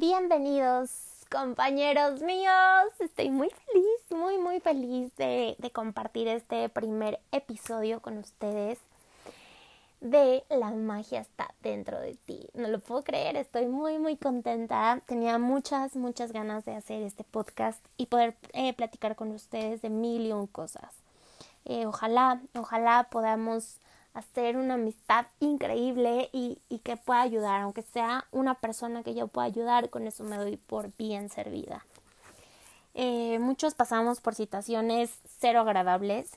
Bienvenidos compañeros míos. Estoy muy feliz, muy muy feliz de, compartir este primer episodio con ustedes de La magia está dentro de ti. No lo puedo creer, estoy muy muy contenta. Tenía muchas, muchas ganas de hacer este podcast y poder eh, platicar con ustedes de mil y un cosas. Eh, ojalá, ojalá podamos hacer una amistad increíble y, y, que pueda ayudar, aunque sea una persona que yo pueda ayudar, con eso me doy por bien servida. Eh, muchos pasamos por situaciones cero agradables,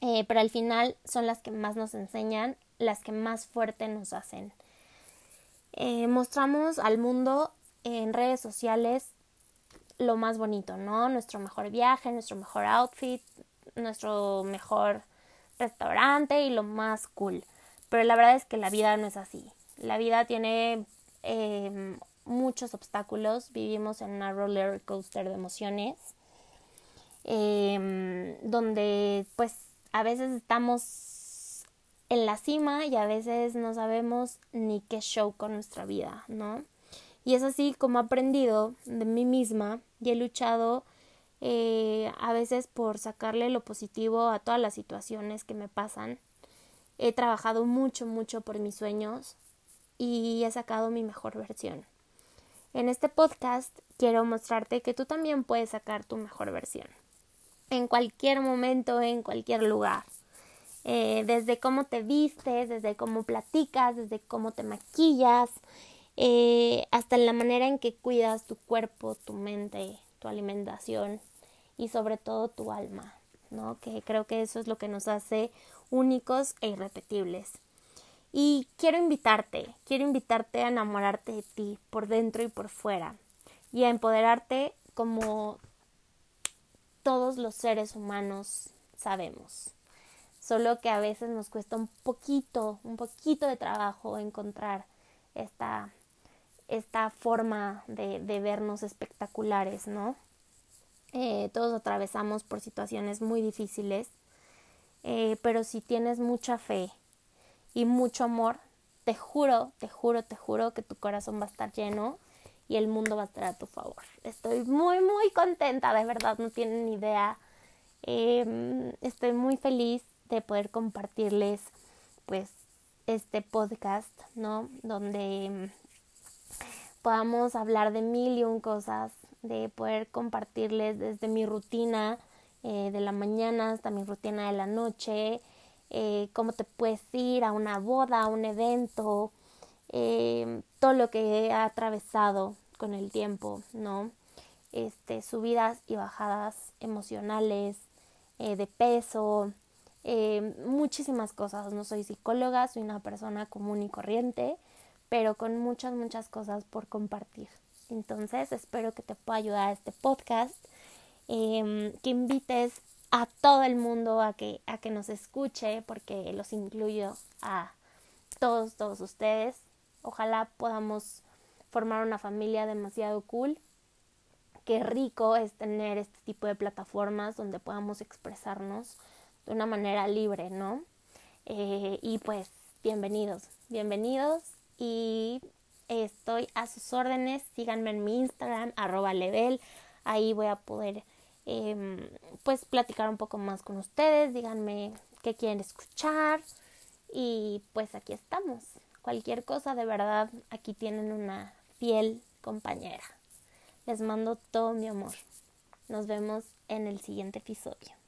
eh, pero al final son las que más nos enseñan, las que más fuerte nos hacen. Eh, mostramos al mundo en redes sociales lo más bonito, ¿no? Nuestro mejor viaje, nuestro mejor outfit, nuestro mejor restaurante y lo más cool. Pero la verdad es que la vida no es así. La vida tiene eh, muchos obstáculos. Vivimos en una roller coaster de emociones. Eh, donde pues a veces estamos en la cima y a veces no sabemos ni qué show con nuestra vida, ¿no? Y es así como he aprendido de mí misma y he luchado eh, a veces por sacarle lo positivo a todas las situaciones que me pasan. He trabajado mucho, mucho por mis sueños y he sacado mi mejor versión. En este podcast quiero mostrarte que tú también puedes sacar tu mejor versión. En cualquier momento, en cualquier lugar. Eh, desde cómo te vistes, desde cómo platicas, desde cómo te maquillas, eh, hasta la manera en que cuidas tu cuerpo, tu mente, tu alimentación y sobre todo tu alma, ¿no? Que creo que eso es lo que nos hace únicos e irrepetibles. Y quiero invitarte, quiero invitarte a enamorarte de ti por dentro y por fuera y a empoderarte como todos los seres humanos sabemos. Solo que a veces nos cuesta un poquito, un poquito de trabajo encontrar esta, esta forma de, de vernos espectaculares, ¿no? Eh, todos atravesamos por situaciones muy difíciles, eh, pero si tienes mucha fe y mucho amor, te juro, te juro, te juro que tu corazón va a estar lleno y el mundo va a estar a tu favor. Estoy muy, muy contenta, de verdad, no tienen ni idea. Em, estoy muy feliz de poder compartirles, pues, este podcast, ¿no? Donde podamos hablar de mil y un cosas, de poder compartirles desde mi rutina eh, de la mañana hasta mi rutina de la noche, eh, cómo te puedes ir a una boda, a un evento, eh, todo lo que he atravesado con el tiempo, ¿no? Este, subidas y bajadas emocionales, de peso, muchísimas cosas. No soy psicóloga, soy una persona común y corriente, pero con muchas, muchas cosas por compartir. Entonces, espero que te pueda ayudar este podcast, eh, que invites a todo el mundo a que, a que nos escuche, porque los incluyo a todos, todos ustedes. Ojalá podamos formar una familia demasiado cool. Qué rico es tener este tipo de plataformas donde podamos expresarnos de una manera libre, ¿no? Eh, y pues, bienvenidos, bienvenidos y estoy a sus órdenes. Síganme en mi Instagram, arroba level. Ahí voy a poder eh, pues platicar un poco más con ustedes. Díganme qué quieren escuchar. Y pues aquí estamos. Cualquier cosa, de verdad, aquí tienen una fiel compañera. Les mando todo mi amor. Nos vemos en el siguiente episodio.